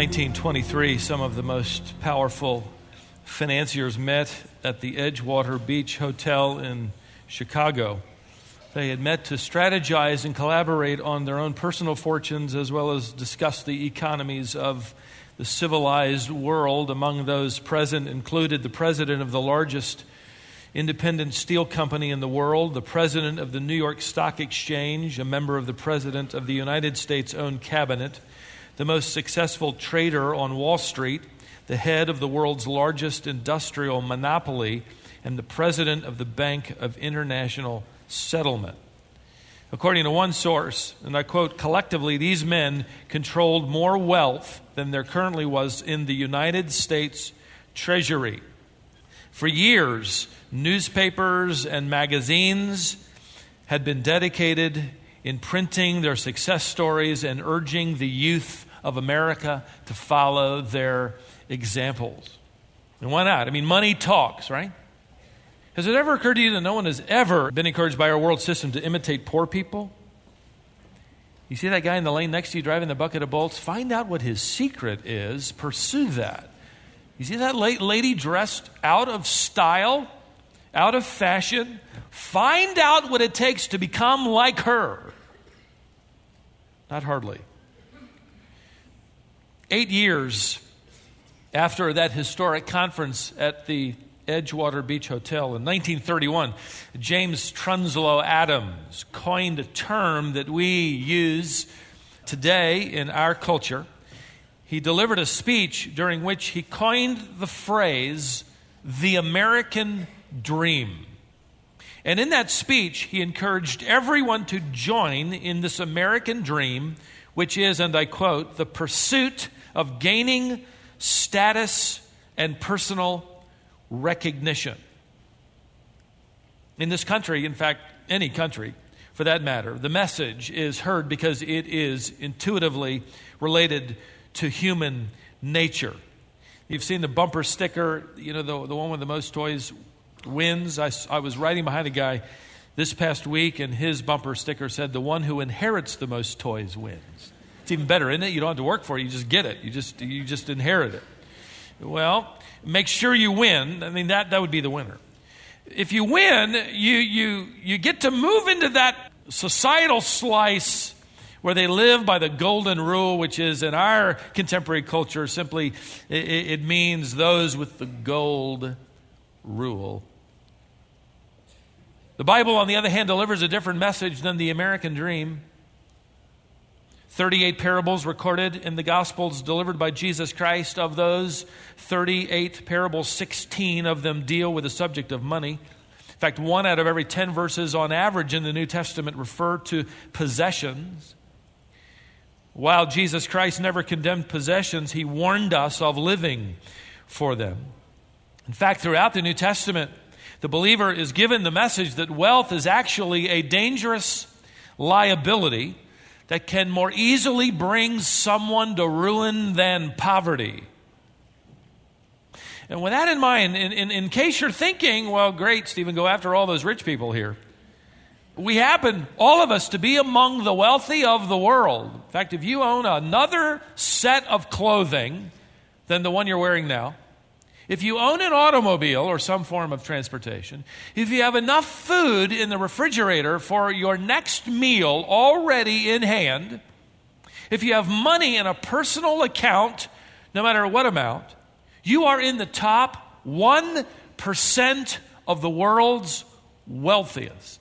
1923, some of the most powerful financiers met at the Edgewater Beach Hotel in Chicago. They had met to strategize and collaborate on their own personal fortunes as well as discuss the economies of the civilized world. Among those present included the president of the largest independent steel company in the world, the president of the New York Stock Exchange, a member of the president of the United States owned cabinet, the most successful trader on Wall Street, the head of the world's largest industrial monopoly, and the president of the Bank of International Settlement. According to one source, and I quote, collectively, these men controlled more wealth than there currently was in the United States Treasury. For years, newspapers and magazines had been dedicated in printing their success stories and urging the youth of America to follow their examples. And why not? I mean, money talks, right? Has it ever occurred to you that no one has ever been encouraged by our world system to imitate poor people? You see that guy in the lane next to you driving the bucket of bolts? Find out what his secret is, pursue that. You see that late lady dressed out of style, out of fashion? Find out what it takes to become like her. Not hardly. Eight years after that historic conference at the Edgewater Beach Hotel in 1931, James Truslow Adams coined a term that we use today in our culture. He delivered a speech during which he coined the phrase, the American dream. And in that speech, he encouraged everyone to join in this American dream, which is, and I quote, the pursuit of gaining status and personal recognition. In this country, in fact, any country for that matter, the message is heard because it is intuitively related to human nature. You've seen the bumper sticker, you know, the, the one with the most toys wins. I, I was riding behind a guy this past week, and his bumper sticker said, The one who inherits the most toys wins. It's even better, isn't it? You don't have to work for it. You just get it. You just, you just inherit it. Well, make sure you win. I mean, that, that would be the winner. If you win, you, you, you get to move into that societal slice where they live by the golden rule, which is in our contemporary culture simply it, it means those with the gold rule. The Bible, on the other hand, delivers a different message than the American dream. 38 parables recorded in the Gospels delivered by Jesus Christ. Of those 38 parables, 16 of them deal with the subject of money. In fact, one out of every 10 verses on average in the New Testament refer to possessions. While Jesus Christ never condemned possessions, he warned us of living for them. In fact, throughout the New Testament, the believer is given the message that wealth is actually a dangerous liability that can more easily bring someone to ruin than poverty. And with that in mind, in, in, in, case you're thinking, well, great, Stephen, go after all those rich people here. We happen, all of us, to be among the wealthy of the world. In fact, if you own another set of clothing than the one you're wearing now, if you own an automobile or some form of transportation, if you have enough food in the refrigerator for your next meal already in hand, if you have money in a personal account, no matter what amount, you are in the top 1% of the world's wealthiest.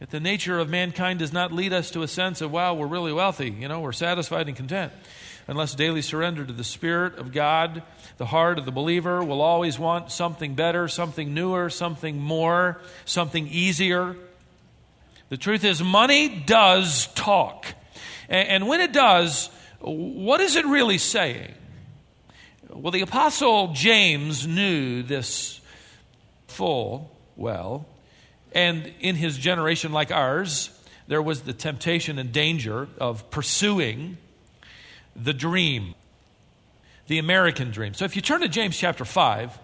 Yet the nature of mankind does not lead us to a sense of, wow, we're really wealthy. You know, we're satisfied and content unless daily surrendered to the Spirit of God, the heart of the believer will always want something better, something newer, something more, something easier. The truth is, money does talk. And, when it does, what is it really saying? Well, the Apostle James knew this full well. And in his generation, like ours, there was the temptation and danger of pursuing the dream, the American dream. So if you turn to James chapter 5,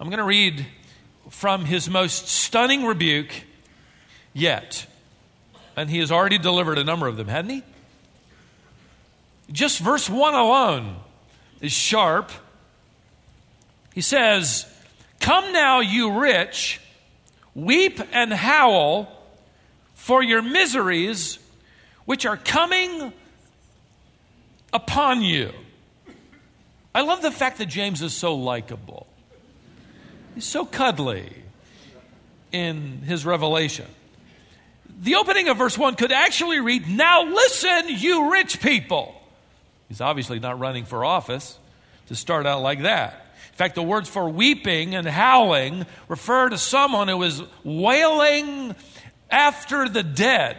I'm going to read from his most stunning rebuke yet. And he has already delivered a number of them, hadn't he? Just verse 1 alone is sharp. He says, Come now, you rich, weep and howl for your miseries which are coming upon you. I love the fact that James is so likable. He's so cuddly in his revelation. The opening of verse 1 could actually read, Now listen, you rich people. He's obviously not running for office to start out like that. In fact, the words for weeping and howling refer to someone who is wailing after the dead.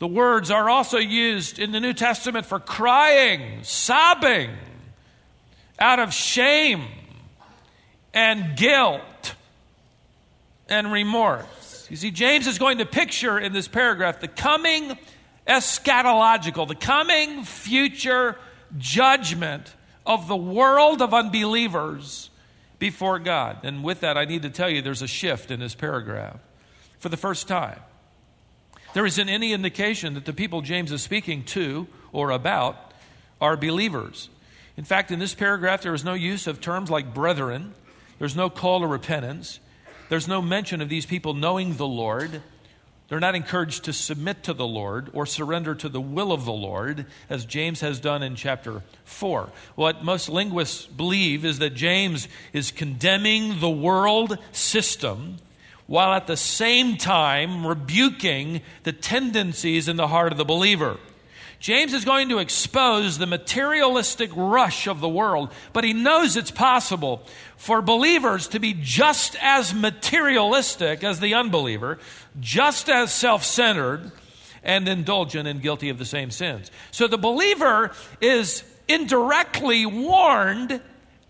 The words are also used in the New Testament for crying, sobbing out of shame and guilt and remorse. You see, James is going to picture in this paragraph the coming eschatological, the coming future judgment of the world of unbelievers before God. And with that, I need to tell you there's a shift in this paragraph for the first time. There isn't any indication that the people James is speaking to or about are believers. In fact, in this paragraph, there is no use of terms like brethren, there's no call to repentance, there's no mention of these people knowing the Lord. They're not encouraged to submit to the Lord or surrender to the will of the Lord, as James has done in chapter 4. What most linguists believe is that James is condemning the world system while at the same time rebuking the tendencies in the heart of the believer. James is going to expose the materialistic rush of the world, but he knows it's possible for believers to be just as materialistic as the unbeliever, just as self centered and indulgent and guilty of the same sins. So the believer is indirectly warned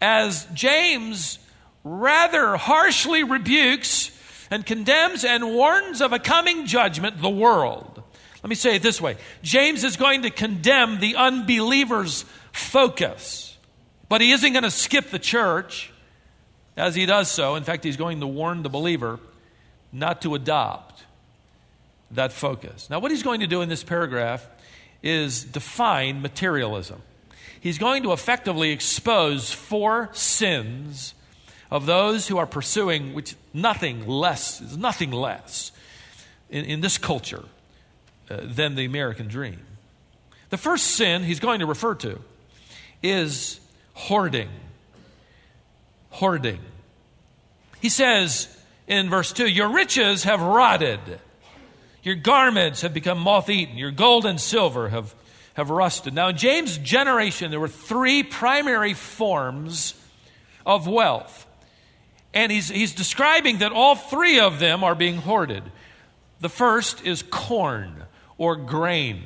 as James rather harshly rebukes and condemns and warns of a coming judgment the world. Let me say it this way James is going to condemn the unbeliever's focus, but he isn't going to skip the church as he does so. In fact, he's going to warn the believer not to adopt that focus. Now, what he's going to do in this paragraph is define materialism. He's going to effectively expose four sins of those who are pursuing which nothing less is nothing less in, in this culture uh, than the American dream. The first sin he's going to refer to is hoarding. Hoarding. He says in verse 2 Your riches have rotted, your garments have become moth eaten, your gold and silver have, have rusted. Now, in James' generation, there were three primary forms of wealth and he's, he's describing that all three of them are being hoarded. The first is corn or grain.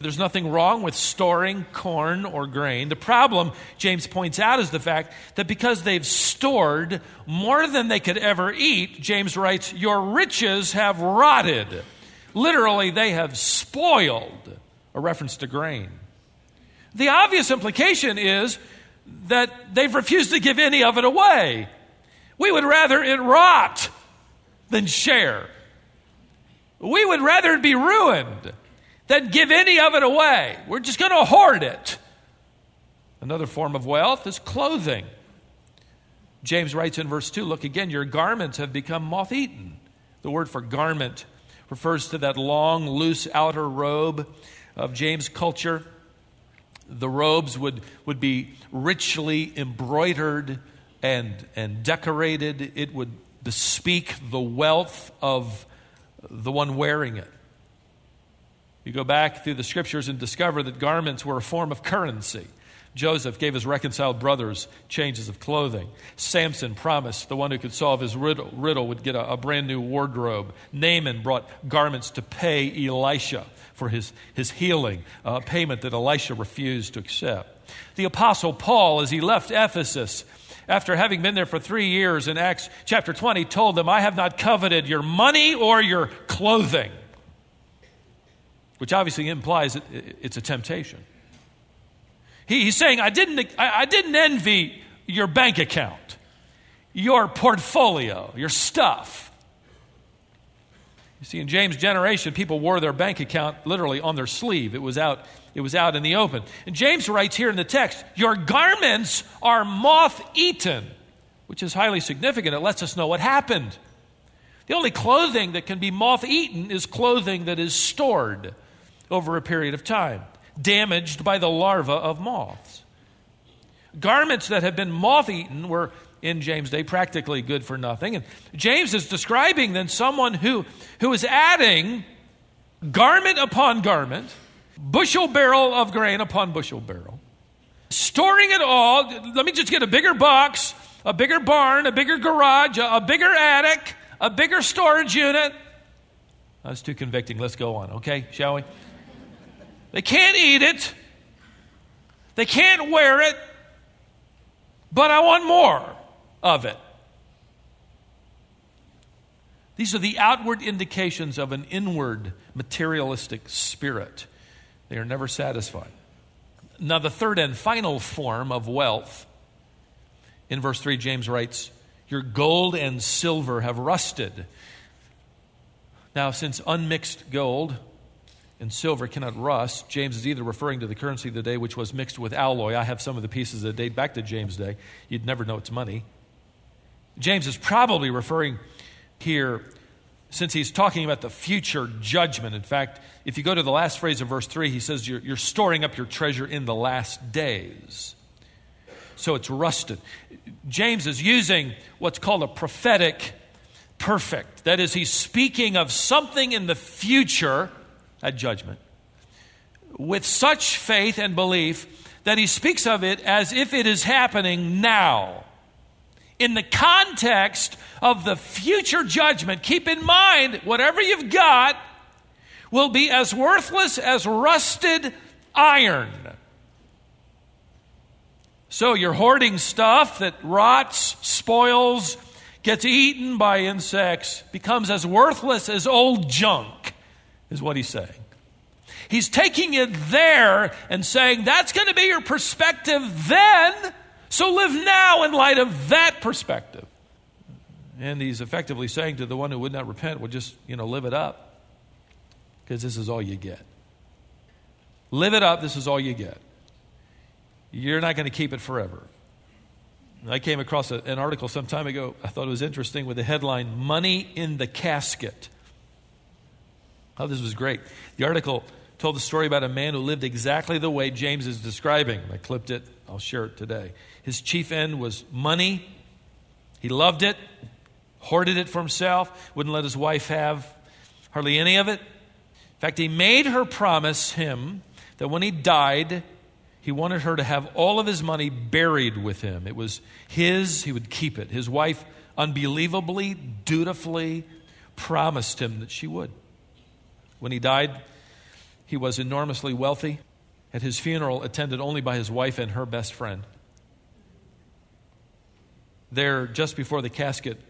There's nothing wrong with storing corn or grain. The problem, James points out, is the fact that because they've stored more than they could ever eat, James writes, Your riches have rotted. Literally, they have spoiled, a reference to grain. The obvious implication is that they've refused to give any of it away. We would rather it rot than share. We would rather it be ruined than give any of it away. We're just going to hoard it. Another form of wealth is clothing. James writes in verse 2 Look again, your garments have become moth eaten. The word for garment refers to that long, loose outer robe of James' culture. The robes would, would be richly embroidered and, and decorated, it would bespeak the wealth of the one wearing it. You go back through the scriptures and discover that garments were a form of currency. Joseph gave his reconciled brothers changes of clothing. Samson promised the one who could solve his riddle, riddle would get a, a, brand new wardrobe. Naaman brought garments to pay Elisha for his, his healing, a payment that Elisha refused to accept. The Apostle Paul, as he left Ephesus, after having been there for three years in Acts chapter 20, told them, I have not coveted your money or your clothing, which obviously implies it's a temptation. he's saying, I didn't, I didn't envy your bank account, your portfolio, your stuff. You see, in James' generation, people wore their bank account literally on their sleeve. It was out, it was out in the open. And James writes here in the text, Your garments are moth eaten, which is highly significant. It lets us know what happened. The only clothing that can be moth eaten is clothing that is stored over a period of time, damaged by the larva of moths. Garments that have been moth eaten were in James' day, practically good for nothing. And James is describing then someone who, who is adding garment upon garment, bushel barrel of grain upon bushel barrel, storing it all. Let me just get a bigger box, a bigger barn, a bigger garage, a, bigger attic, a bigger storage unit. That's too convicting. Let's go on, okay? Shall we? They can't eat it. They can't wear it. But I want more of it. These are the outward indications of an inward materialistic spirit. They are never satisfied. Now, the third and final form of wealth, in verse 3, James writes, Your gold and silver have rusted. Now, since unmixed gold and silver cannot rust, James is either referring to the currency of the day, which was mixed with alloy. I have some of the pieces that date back to James' day. You'd never know it's money. James is probably referring here, since he's talking about the future judgment. In fact, if you go to the last phrase of verse 3, he says, You're, you're storing up your treasure in the last days. So it's rusted. James is using what's called a prophetic perfect. That is, he's speaking of something in the future, at judgment, with such faith and belief that he speaks of it as if it is happening now in the context of the future judgment, keep in mind whatever you've got will be as worthless as rusted iron. So you're hoarding stuff that rots, spoils, gets eaten by insects, becomes as worthless as old junk, is what he's saying. He's taking it there and saying that's going to be your perspective then so live now in light of that perspective. And he's effectively saying to the one who would not repent, well, just, you know, live it up because this is all you get. Live it up, this is all you get. You're not going to keep it forever. I came across a, an article some time ago, I thought it was interesting, with the headline Money in the Casket. Oh, this was great. The article told the story about a man who lived exactly the way James is describing. I clipped it, I'll share it today. His chief end was money. He loved it, hoarded it for himself, wouldn't let his wife have hardly any of it. In fact, he made her promise him that when he died, he wanted her to have all of his money buried with him. It was his, he would keep it. His wife unbelievably, dutifully promised him that she would. When he died, he was enormously wealthy. At his funeral, attended only by his wife and her best friend there just before the casket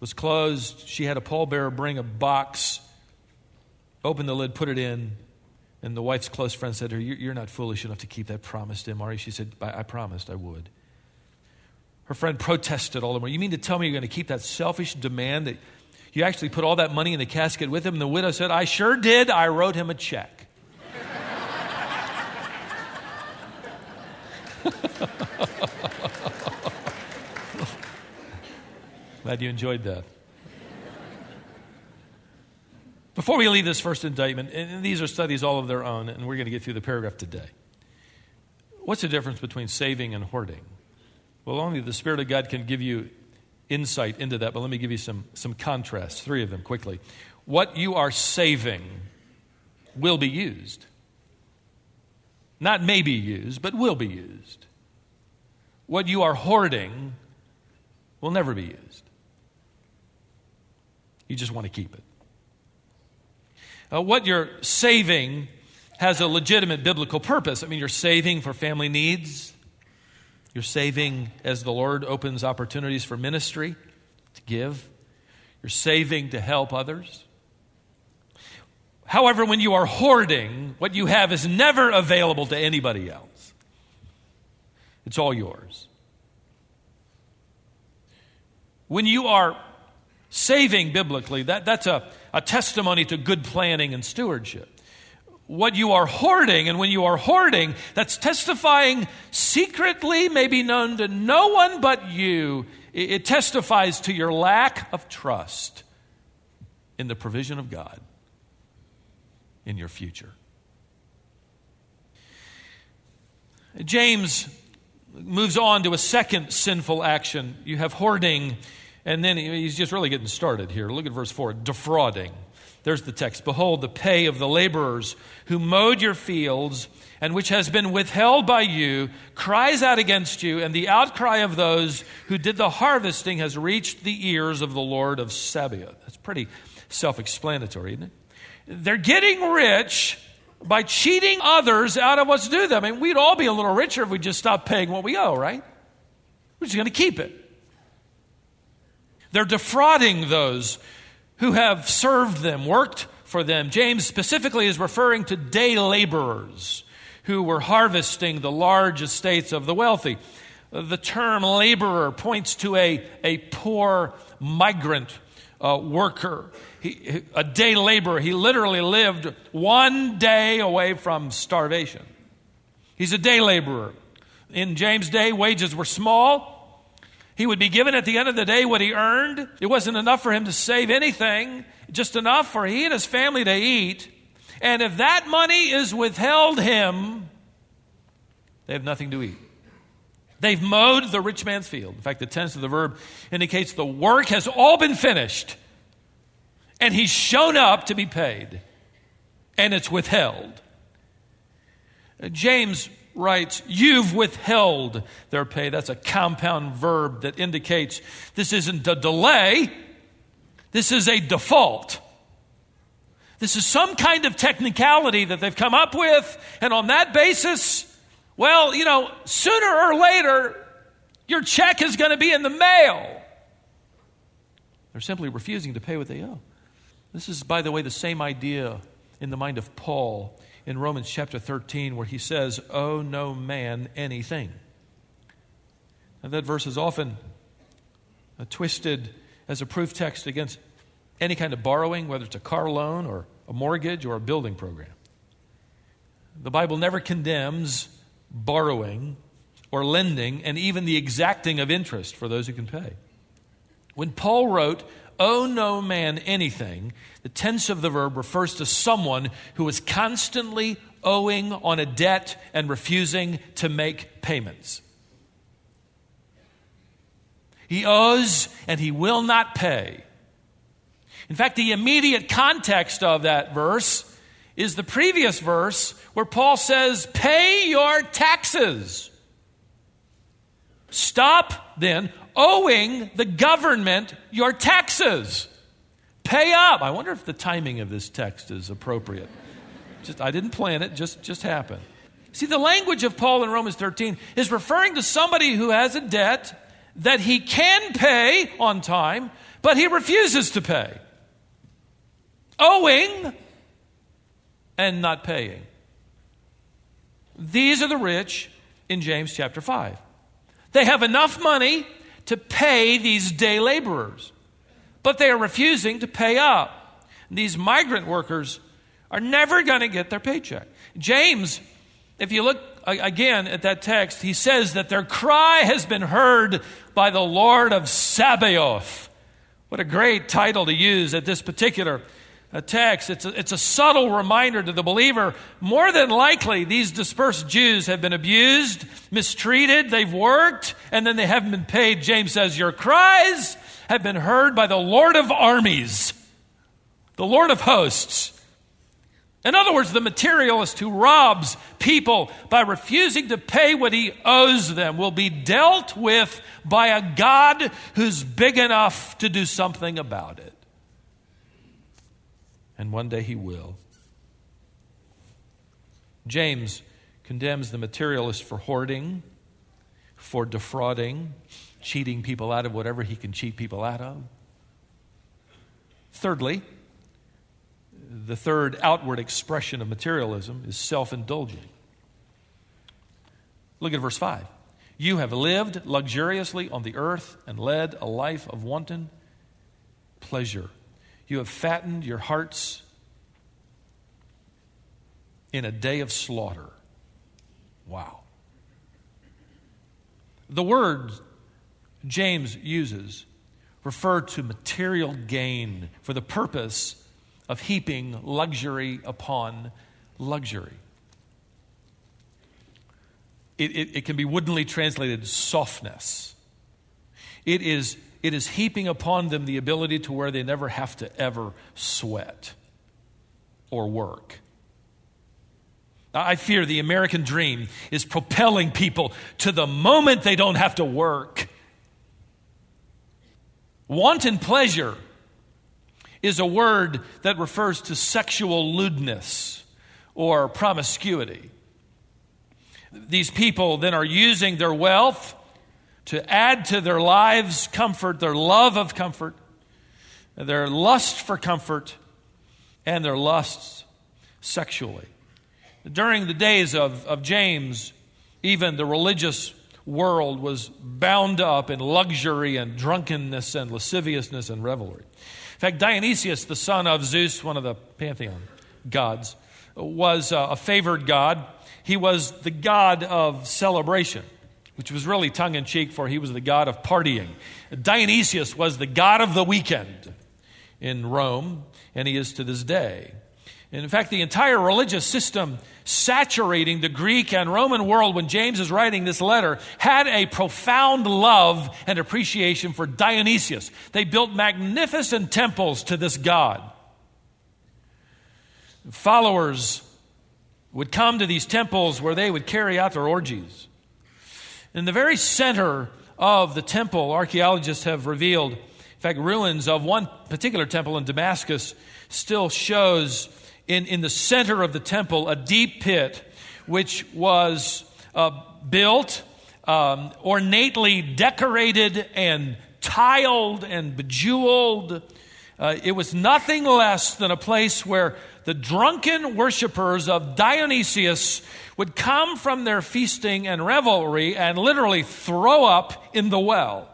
was closed. She had a pallbearer bring a box, open the lid, put it in. And the wife's close friend said to her, You're not foolish enough to keep that promise to him, are you? She said, I, I promised I would. Her friend protested all the more. You mean to tell me you're going to keep that selfish demand that you actually put all that money in the casket with him? And the widow said, I sure did. I wrote him a check. Glad you enjoyed that. Before we leave this first indictment, and these are studies all of their own, and we're going to get through the paragraph today. What's the difference between saving and hoarding? Well, only the Spirit of God can give you insight into that, but let me give you some, some contrasts, three of them quickly. What you are saving will be used. Not may be used, but will be used. What you are hoarding will never be used. You just want to keep it. Uh, what you're saving has a legitimate biblical purpose. I mean, you're saving for family needs, you're saving as the Lord opens opportunities for ministry to give, you're saving to help others. However, when you are hoarding, what you have is never available to anybody else. It's all yours. When you are Saving biblically, that, that's a, a testimony to good planning and stewardship. What you are hoarding, and when you are hoarding, that's testifying secretly, maybe known to no one but you. It, testifies to your lack of trust in the provision of God in your future. James moves on to a second sinful action. You have hoarding, and then he's just really getting started here. Look at verse 4 defrauding. There's the text Behold, the pay of the laborers who mowed your fields and which has been withheld by you cries out against you, and the outcry of those who did the harvesting has reached the ears of the Lord of Sabaoth. That's pretty self explanatory, isn't it? They're getting rich by cheating others out of what's due them. I mean, we'd all be a little richer if we just stopped paying what we owe, right? We're just going to keep it. They're defrauding those who have served them, worked for them. James specifically is referring to day laborers who were harvesting the large estates of the wealthy. The term laborer points to a, a poor migrant uh, worker he, a day laborer. He literally lived one day away from starvation. He's a day laborer. In James' day, wages were small. He would be given at the end of the day what he earned. It wasn't enough for him to save anything, just enough for he and his family to eat. And if that money is withheld him, they have nothing to eat. They've mowed the rich man's field. In fact, the tense of the verb indicates the work has all been finished and he's shown up to be paid, and it's withheld. James writes, You've withheld their pay. That's a compound verb that indicates this isn't a delay, this is a default. This is some kind of technicality that they've come up with, and on that basis, well, you know, sooner or later, your check is going to be in the mail. They're simply refusing to pay what they owe. This is, by the way, the same idea in the mind of Paul in Romans chapter 13, where he says, Owe no man anything. And that verse is often uh, twisted as a proof text against any kind of borrowing, whether it's a car loan or a mortgage or a building program. The Bible never condemns borrowing or lending and even the exacting of interest for those who can pay. When Paul wrote, owe no man anything, the tense of the verb refers to someone who is constantly owing on a debt and refusing to make payments. He owes and he will not pay. In fact, the immediate context of that verse is the previous verse where Paul says, Pay your taxes. Stop then owing the government your taxes. Pay up. I wonder if the timing of this text is appropriate. Just, I didn't plan it, just, just happened. See, the language of Paul in Romans 13 is referring to somebody who has a debt that he can pay on time, but he refuses to pay. Owing and not paying. These are the rich in James chapter 5. They have enough money to pay these day laborers, but they are refusing to pay up. These migrant workers are never going to get their paycheck. James, if you look again at that text, he says that their cry has been heard by the Lord of Sabaoth. What a great title to use at this particular text. It's a, it's a subtle reminder to the believer. More than likely, these dispersed Jews have been abused, mistreated, they've worked, and then they haven't been paid. James says, Your cries have been heard by the Lord of armies, the Lord of hosts. In other words, the materialist who robs people by refusing to pay what he owes them will be dealt with by a God who's big enough to do something about it and one day he will. James condemns the materialist for hoarding, for defrauding, cheating people out of whatever he can cheat people out of. Thirdly, the third outward expression of materialism is self indulging. Look at verse 5. You have lived luxuriously on the earth and led a life of wanton pleasure. You have fattened your hearts in a day of slaughter. Wow. The words James uses refer to material gain for the purpose of heaping luxury upon luxury. It, it, it, can be woodenly translated softness. It is, it is heaping upon them the ability to where they never have to ever sweat or work. I fear the American dream is propelling people to the moment they don't have to work. Wanton pleasure is a word that refers to sexual lewdness or promiscuity. These people then are using their wealth to add to their lives comfort, their love of comfort, their lust for comfort, and their lusts sexually. During the days of, of James, even the religious world was bound up in luxury and drunkenness and lasciviousness and revelry. In fact, Dionysius, the son of Zeus, one of the pantheon gods, was uh, a favored god. He was the god of celebration, which was really tongue in cheek, for he was the god of partying. Dionysius was the god of the weekend in Rome, and he is to this day. And in fact, the entire religious system saturating the Greek and Roman world when James is writing this letter had a profound love and appreciation for Dionysius. They built magnificent temples to this god. Followers would come to these temples where they would carry out their orgies. In the very center of the temple, archaeologists have revealed, in fact, ruins of one particular temple in Damascus still shows in, in the center of the temple a deep pit which was uh, built, um, ornately decorated, and tiled and bejeweled. Uh, it was nothing less than a place where the drunken worshippers of Dionysius would come from their feasting and revelry and literally throw up in the well.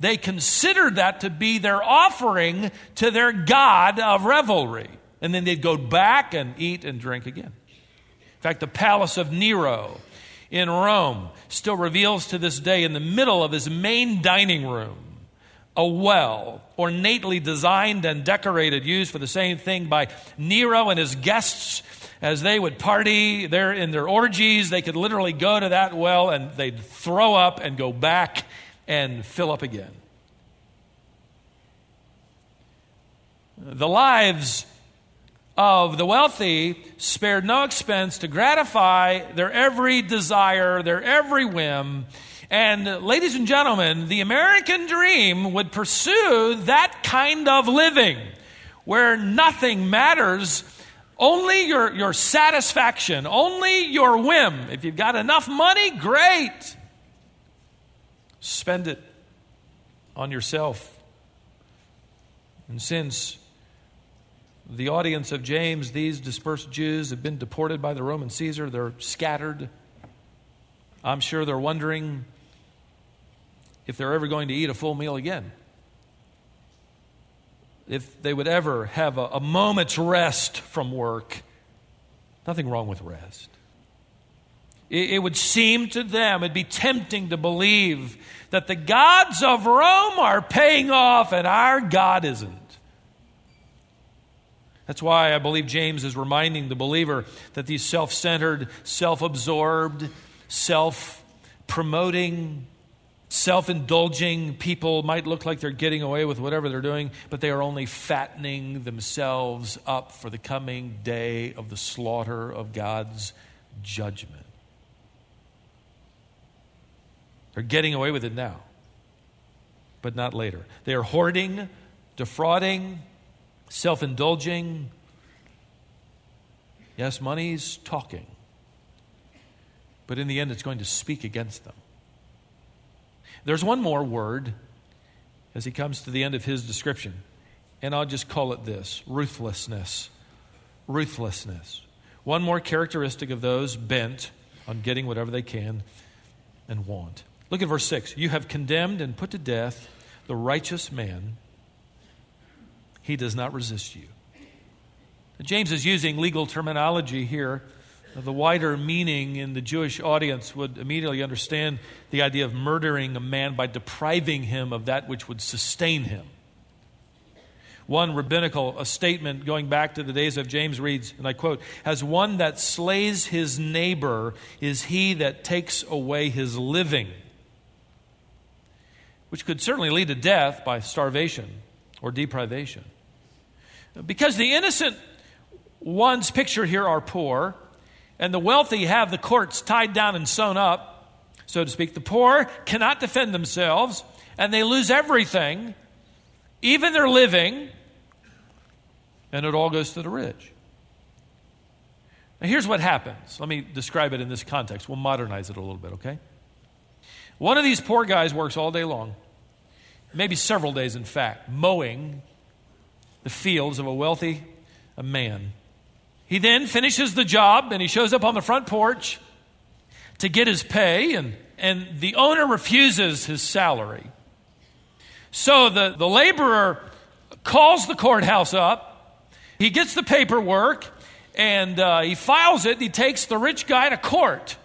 They considered that to be their offering to their god of revelry and then they'd go back and eat and drink again. In fact, the palace of Nero in Rome still reveals to this day in the middle of his main dining room a well, ornately designed and decorated, used for the same thing by Nero and his guests as they would party there in their orgies. They could literally go to that well and they'd throw up and go back and fill up again. The lives of the wealthy spared no expense to gratify their every desire, their every whim. And, ladies and gentlemen, the American dream would pursue that kind of living where nothing matters, only your, your satisfaction, only your whim. If you've got enough money, great. Spend it on yourself. And since the audience of James, these dispersed Jews have been deported by the Roman Caesar. They're scattered. I'm sure they're wondering if they're ever going to eat a full meal again. If they would ever have a, a moment's rest from work. Nothing wrong with rest. It, it would seem to them, it'd be tempting to believe that the gods of Rome are paying off and our God isn't. That's why I believe James is reminding the believer that these self centered, self absorbed, self promoting, self indulging people might look like they're getting away with whatever they're doing, but they are only fattening themselves up for the coming day of the slaughter of God's judgment. They're getting away with it now, but not later. They are hoarding, defrauding, self indulging. Yes, money's talking. But in the end, it's going to speak against them. There's one more word as he comes to the end of his description, and I'll just call it this ruthlessness. Ruthlessness. One more characteristic of those bent on getting whatever they can and want. Look at verse 6. You have condemned and put to death the righteous man he does not resist you. James is using legal terminology here. The wider meaning in the Jewish audience would immediately understand the idea of murdering a man by depriving him of that which would sustain him. One rabbinical a statement going back to the days of James reads, and I quote, As one that slays his neighbor is he that takes away his living, which could certainly lead to death by starvation or deprivation. Because the innocent ones pictured here are poor, and the wealthy have the courts tied down and sewn up, so to speak. The poor cannot defend themselves, and they lose everything, even their living, and it all goes to the rich. Now, here's what happens. Let me describe it in this context. We'll modernize it a little bit, okay? One of these poor guys works all day long, maybe several days, in fact, mowing the fields of a wealthy a man. He then finishes the job and he shows up on the front porch to get his pay, and, and the owner refuses his salary. So the, the laborer calls the courthouse up, he gets the paperwork, and uh, he files it, he takes the rich guy to court.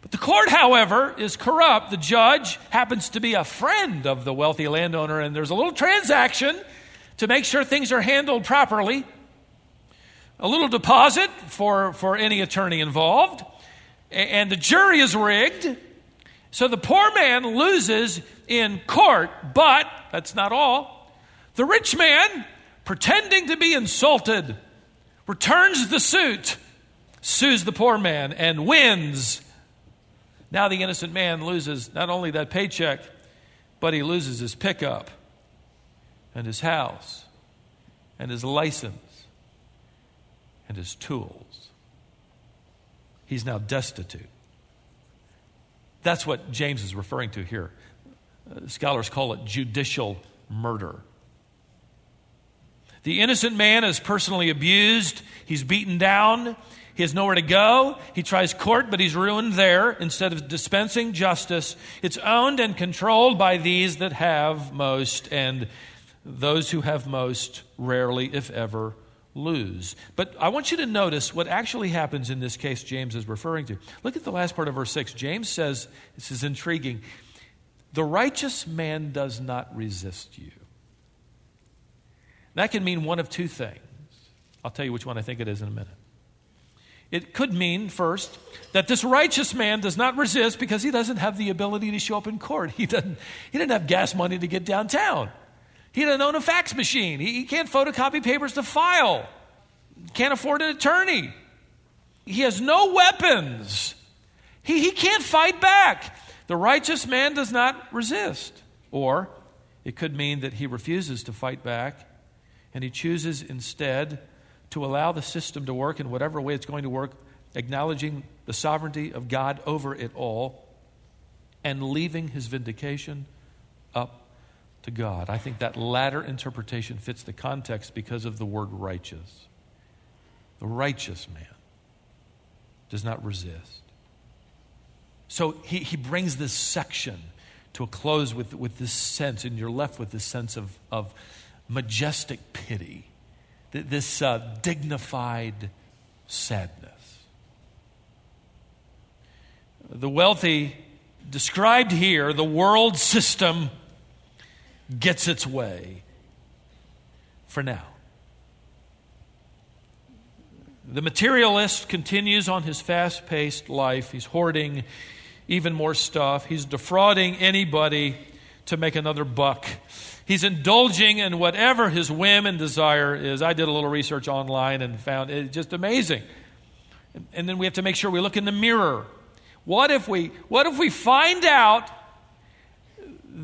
But the court, however, is corrupt. The judge happens to be a friend of the wealthy landowner, and there's a little transaction to make sure things are handled properly. A little deposit for, for any attorney involved. And the jury is rigged. So the poor man loses in court, but that's not all. The rich man, pretending to be insulted, returns the suit, sues the poor man, and wins. Now the innocent man loses not only that paycheck, but he loses his pickup and his house and his license and his tools. He's now destitute. That's what James is referring to here. Uh, scholars call it judicial murder. The innocent man is personally abused, he's beaten down, he has nowhere to go. He tries court, but he's ruined there. Instead of dispensing justice, it's owned and controlled by these that have most, and those who have most rarely, if ever, lose. But I want you to notice what actually happens in this case James is referring to. Look at the last part of verse 6. James says, this is intriguing, the righteous man does not resist you. That can mean one of two things. I'll tell you which one I think it is in a minute. It could mean, first, that this righteous man does not resist because he doesn't have the ability to show up in court. He doesn't, he didn't have gas money to get downtown. He doesn't own a fax machine. He, he can't photocopy papers to file. Can't afford an attorney. He has no weapons. He, he can't fight back. The righteous man does not resist. Or it could mean that he refuses to fight back and he chooses instead to allow the system to work in whatever way it's going to work, acknowledging the sovereignty of God over it all and leaving his vindication up to God. I think that latter interpretation fits the context because of the word righteous. The righteous man does not resist. So he, he brings this section to a close with, with this sense, and you're left with this sense of, of majestic pity, this uh, dignified sadness. The wealthy described here, the world system gets its way for now. The materialist continues on his fast paced life. He's hoarding even more stuff. He's defrauding anybody to make another buck. He's indulging in whatever his whim and desire is. I did a little research online and found it just amazing. And then we have to make sure we look in the mirror. What if we, what if we find out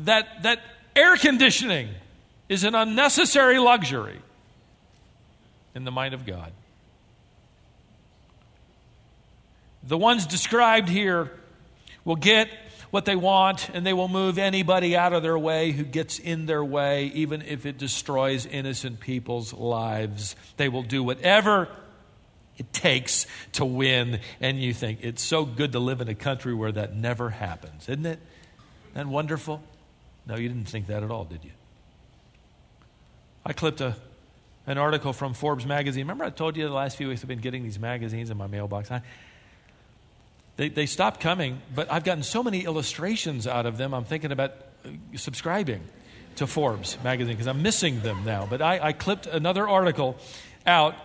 that, that Air conditioning is an unnecessary luxury in the mind of God. The ones described here will get what they want and they will move anybody out of their way who gets in their way, even if it destroys innocent people's lives. They will do whatever it takes to win. And you think, it's so good to live in a country where that never happens, isn't it? Isn't that wonderful? No, you didn't think that at all, did you? I clipped a, an article from Forbes magazine. Remember, I told you the last few weeks I've been getting these magazines in my mailbox. I, they, they stopped coming, but I've gotten so many illustrations out of them, I'm thinking about uh, subscribing to Forbes magazine because I'm missing them now. But I, I clipped another article out.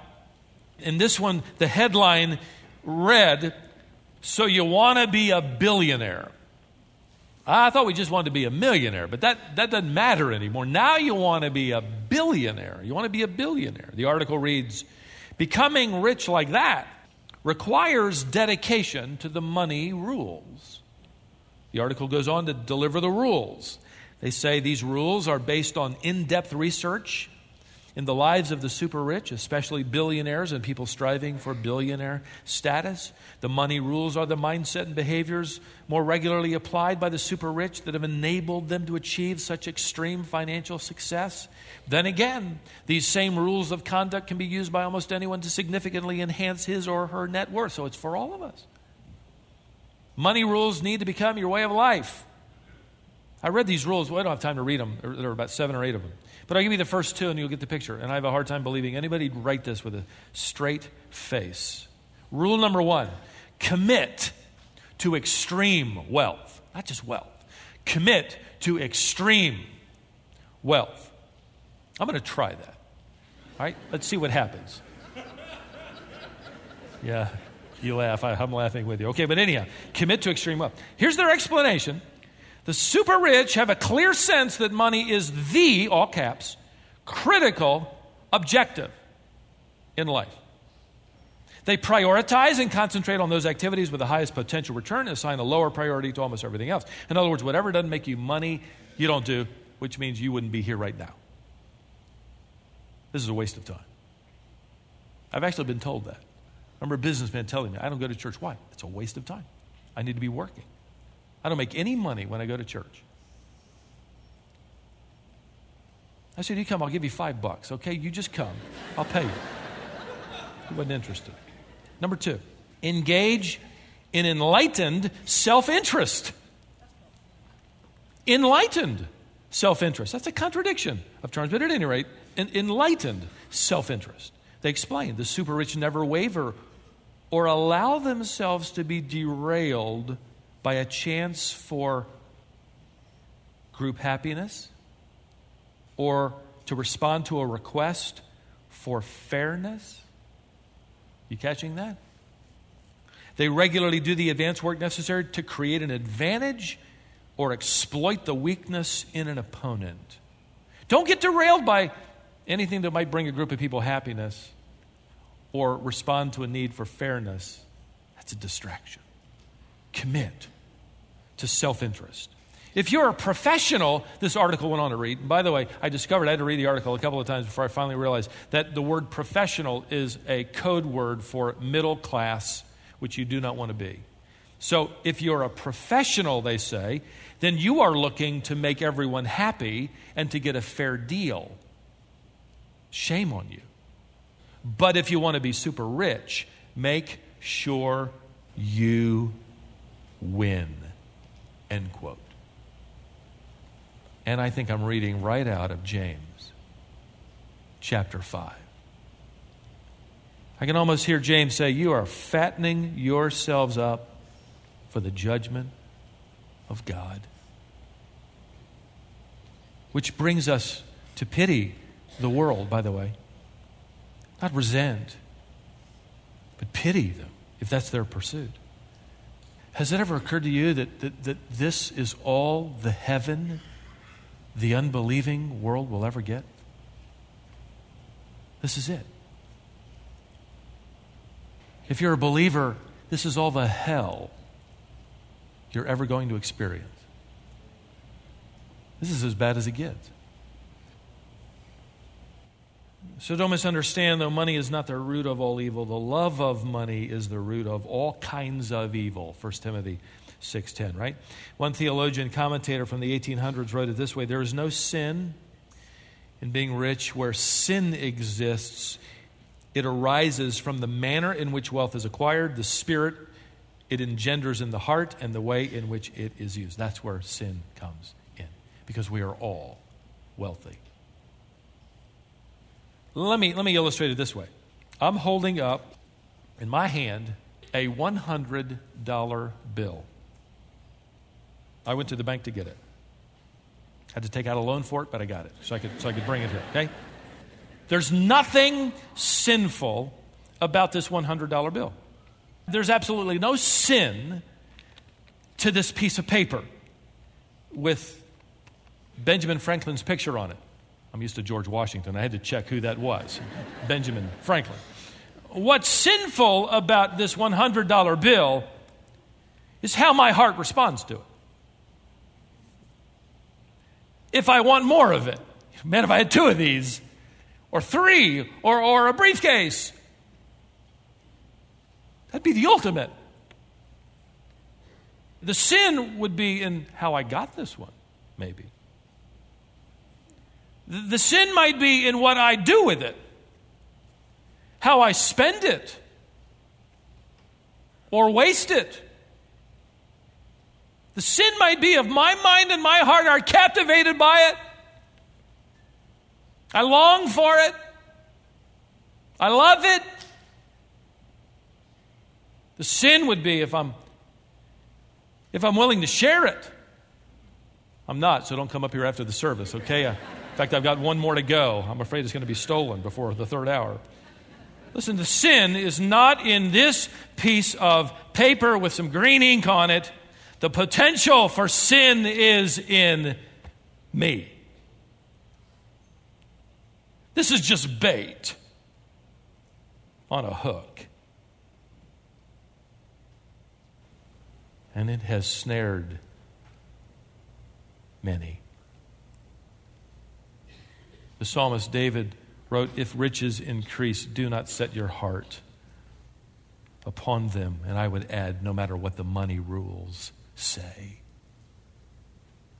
In this one, the headline read, So you want to be a billionaire? I thought we just wanted to be a millionaire, but that, that doesn't matter anymore. Now you want to be a billionaire. You want to be a billionaire. The article reads Becoming rich like that requires dedication to the money rules. The article goes on to deliver the rules. They say these rules are based on in depth research in the lives of the super rich, especially billionaires and people striving for billionaire status. The money rules are the mindset and behaviors more regularly applied by the super rich that have enabled them to achieve such extreme financial success. Then again, these same rules of conduct can be used by almost anyone to significantly enhance his or her net worth. So it's for all of us. Money rules need to become your way of life. I read these rules. Well, I don't have time to read them. There are about seven or eight of them. But I'll give you the first two and you'll get the picture. And I have a hard time believing anybody would write this with a straight face. Rule number one commit to extreme wealth, not just wealth. Commit to extreme wealth. I'm going to try that. All right, let's see what happens. Yeah, you laugh. I, am laughing with you. Okay, but anyhow, commit to extreme wealth. Here's their explanation the super rich have a clear sense that money is the, all caps, critical objective in life. They prioritize and concentrate on those activities with the highest potential return and assign a lower priority to almost everything else. In other words, whatever doesn't make you money, you don't do, which means you wouldn't be here right now. This is a waste of time. I've actually been told that. I remember a businessman telling me, I don't go to church. Why? It's a waste of time. I need to be working. I don't make any money when I go to church. I said, You come, I'll give you five bucks, okay? You just come. I'll pay you. He wasn't interested. Number two, engage in enlightened self interest. Enlightened self interest. That's a contradiction of terms, but at any rate, enlightened self interest. They explain the super rich never waver or allow themselves to be derailed by a chance for group happiness or to respond to a request for fairness. You catching that? They regularly do the advance work necessary to create an advantage or exploit the weakness in an opponent. Don't get derailed by anything that might bring a group of people happiness or respond to a need for fairness. That's a distraction. Commit to self interest. If you're a professional, this article went on to read. And by the way, I discovered I had to read the article a couple of times before I finally realized that the word professional is a code word for middle class, which you do not want to be. So if you're a professional, they say, then you are looking to make everyone happy and to get a fair deal. Shame on you. But if you want to be super rich, make sure you win. End quote. And I think I'm reading right out of James chapter 5. I can almost hear James say, You are fattening yourselves up for the judgment of God. Which brings us to pity the world, by the way. Not resent, but pity them if that's their pursuit. Has it ever occurred to you that, that, that this is all the heaven the unbelieving world will ever get? This is it. If you're a believer, this is all the hell you're ever going to experience. This is as bad as it gets. So don't misunderstand, though money is not the root of all evil, the love of money is the root of all kinds of evil. 1 Timothy 6:10, right? One theologian commentator from the 1800s wrote it this way, there is no sin in being rich where sin exists. It arises from the manner in which wealth is acquired, the spirit it engenders in the heart, and the way in which it is used. That's where sin comes in, because we are all wealthy. Let me, let me illustrate it this way I'm holding up in my hand a $100 bill. I went to the bank to get it. Had to take out a loan for it, but I got it, so I could, so I could bring it here, okay? There's nothing sinful about this $100 bill. There's absolutely no sin to this piece of paper with Benjamin Franklin's picture on it. I'm used to George Washington. I had to check who that was Benjamin Franklin. What's sinful about this $100 bill is how my heart responds to it. If I want more of it, man, if I had two of these, or three, or, or a briefcase, that'd be the ultimate. The sin would be in how I got this one, maybe. The sin might be in what I do with it, how I spend it, or waste it. The sin might be if my mind and my heart are captivated by it. I long for it. I love it. The sin would be if I'm if I'm willing to share it. I'm not, so don't come up here after the service, okay? In fact, I've got one more to go. I'm afraid it's going to be stolen before the third hour. Listen, the sin is not in this piece of paper with some green ink on it. The potential for sin is in me. This is just bait on a hook. and it has snared many. The psalmist David wrote, If riches increase, do not set your heart upon them. And I would add, no matter what the money rules say,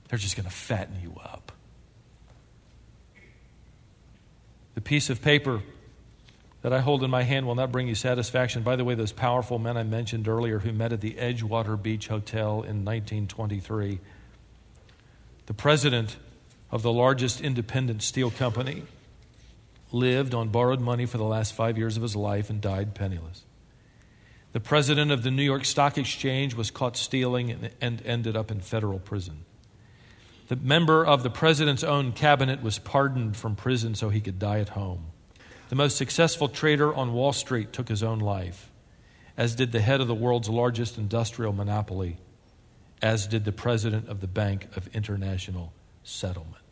they're just going to fatten you up. The piece of paper that I hold in my hand will not bring you satisfaction. By the way, those powerful men I mentioned earlier who met at the Edgewater Beach Hotel in 1923, the president of the largest independent steel company lived on borrowed money for the last five years of his life and died penniless. The president of the New York Stock Exchange was caught stealing and ended up in federal prison. The member of the president's own cabinet was pardoned from prison so he could die at home. The most successful trader on Wall Street took his own life, as did the head of the world's largest industrial monopoly, as did the president of the Bank of International Settlement.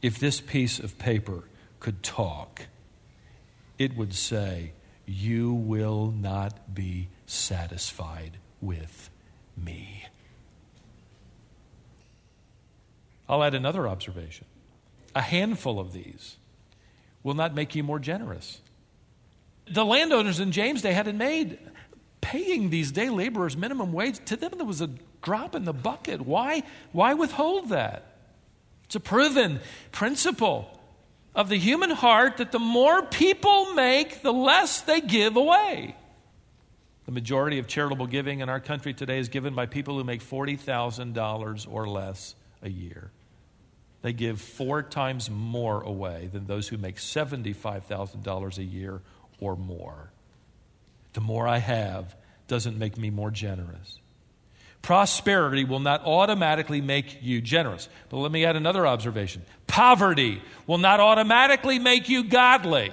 If this piece of paper could talk, it would say, You will not be satisfied with me. I'll add another observation a handful of these will not make you more generous. The landowners in James Day had it made. Paying these day laborers minimum wage, to them there was a drop in the bucket. Why, why withhold that? It's a proven principle of the human heart that the more people make, the less they give away. The majority of charitable giving in our country today is given by people who make $40,000 or less a year. They give four times more away than those who make $75,000 a year or more. The more I have doesn't make me more generous. Prosperity will not automatically make you generous. But let me add another observation poverty will not automatically make you godly.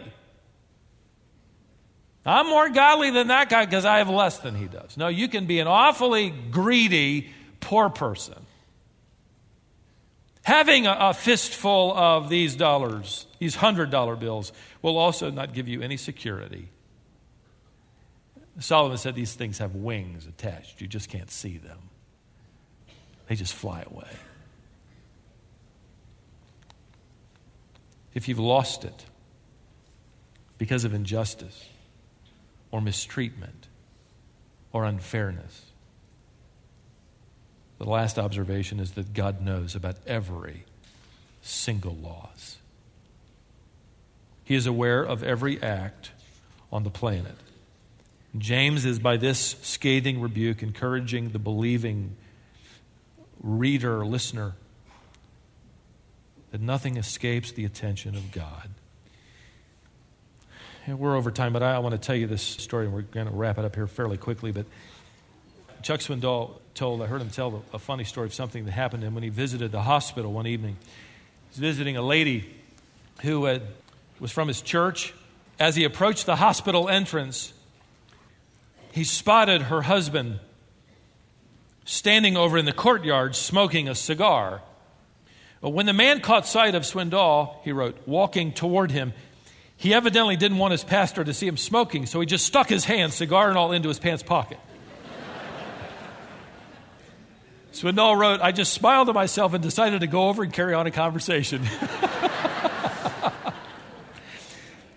I'm more godly than that guy because I have less than he does. No, you can be an awfully greedy poor person Having a, a fistful of these dollars, these hundred dollar bills, will also not give you any security. Solomon said these things have wings attached. You just can't see them, they just fly away. If you've lost it because of injustice or mistreatment or unfairness, the last observation is that God knows about every single loss. He is aware of every act on the planet. James is, by this scathing rebuke, encouraging the believing reader, listener, that nothing escapes the attention of God. And we're over time, but I want to tell you this story, and we're going to wrap it up here fairly quickly. But Chuck Swindoll told, I heard him tell a funny story of something that happened to him when he visited the hospital one evening. He was visiting a lady who had, was from his church. As he approached the hospital entrance, he spotted her husband standing over in the courtyard smoking a cigar. When the man caught sight of Swindoll, he wrote, walking toward him, he evidently didn't want his pastor to see him smoking, so he just stuck his hand, cigar and all, into his pants pocket. Swindoll wrote, I just smiled to myself and decided to go over and carry on a conversation.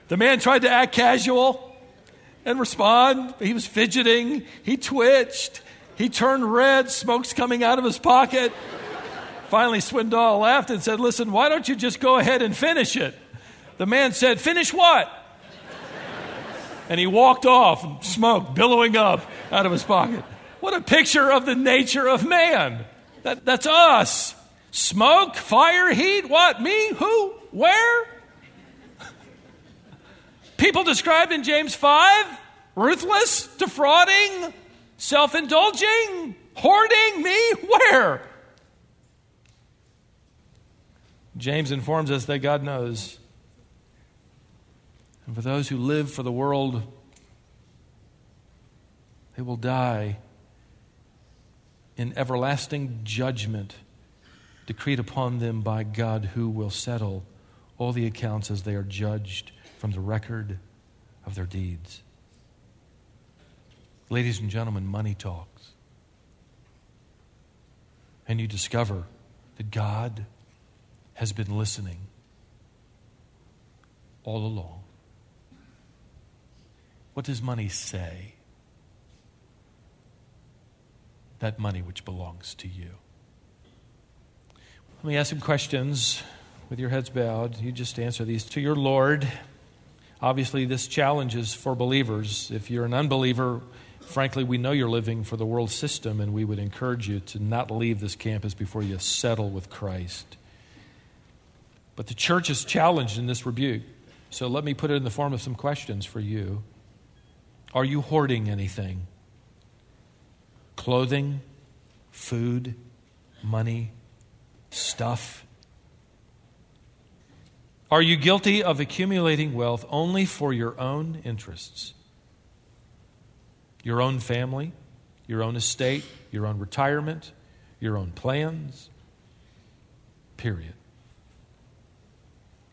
the man tried to act casual and respond. He was fidgeting, he twitched, he turned red, smoke's coming out of his pocket. Finally, Swindoll laughed and said, Listen, why don't you just go ahead and finish it? The man said, Finish what? And he walked off, smoke billowing up out of his pocket. What a picture of the nature of man. That, that's us. Smoke, fire, heat, what? Me? Who? Where? People described in James 5 ruthless, defrauding, self indulging, hoarding. Me? Where? James informs us that God knows and for those who live for the world, they will die in everlasting judgment decreed upon them by God, who will settle all the accounts as they are judged from the record of their deeds. Ladies and gentlemen, money talks. And you discover that God has been listening all along. What does money say? That money which belongs to you. Let me ask some questions with your heads bowed. You just answer these to your Lord. Obviously, this challenge is for believers. If you're an unbeliever, frankly, we know you're living for the world system, and we would encourage you to not leave this campus before you settle with Christ. But the church is challenged in this rebuke. So let me put it in the form of some questions for you. Are you hoarding anything? Clothing, food, money, stuff? Are you guilty of accumulating wealth only for your own interests? Your own family, your own estate, your own retirement, your own plans? Period.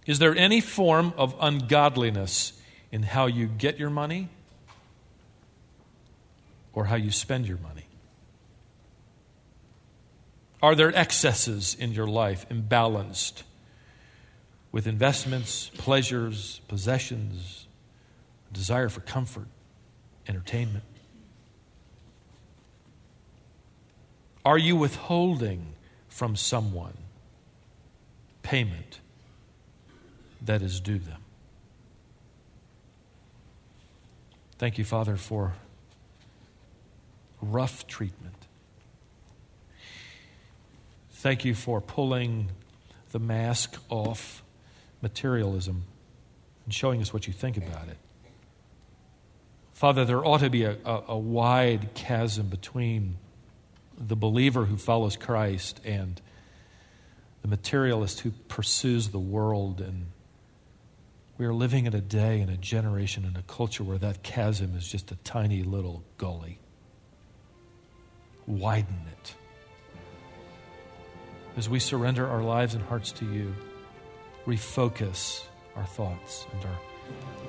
Is there any form of ungodliness in how you get your money or how you spend your money? Are there excesses in your life, imbalanced with investments, pleasures, possessions, desire for comfort, entertainment? Are you withholding from someone payment that is due them? Thank you, Father, for rough treatment. Thank you for pulling the mask off materialism and showing us what you think about it. Father, there ought to be a, a, a wide chasm between the believer who follows Christ and the materialist who pursues the world. And we are living in a day, in a generation, in a culture where that chasm is just a tiny little gully widen it. As we surrender our lives and hearts to you, refocus our thoughts and our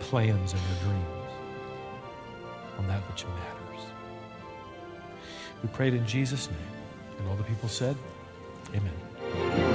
plans and our dreams on that which matters. We prayed in Jesus' name. And all the people said, Amen.